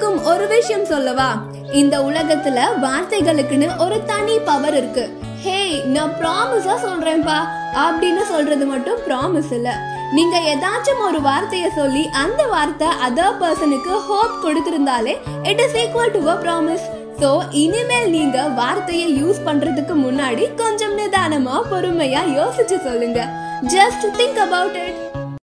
எல்லாருக்கும் ஒரு விஷயம் சொல்லவா? இந்த உலகத்துல வார்த்தைகளுக்குன்னு ஒரு தனி பவர் இருக்கு. ஹே நான் ப்ராமிஸா சொல்றேன்ப்பா அப்படின்னு சொல்றது மட்டும் ப்ராமிஸ் இல்ல. நீங்க ஏதாச்சும் ஒரு வார்த்தைய சொல்லி அந்த வார்த்தை அதர் பர்சனுக்கு hope கொடுத்திருந்தாலே it is equal to a promise so இனிமேல் நீங்க வார்த்தையை யூஸ் பண்றதுக்கு முன்னாடி கொஞ்சம் நிதானமா பொறுமையா யோசிச்சு சொல்லுங்க. Just think about it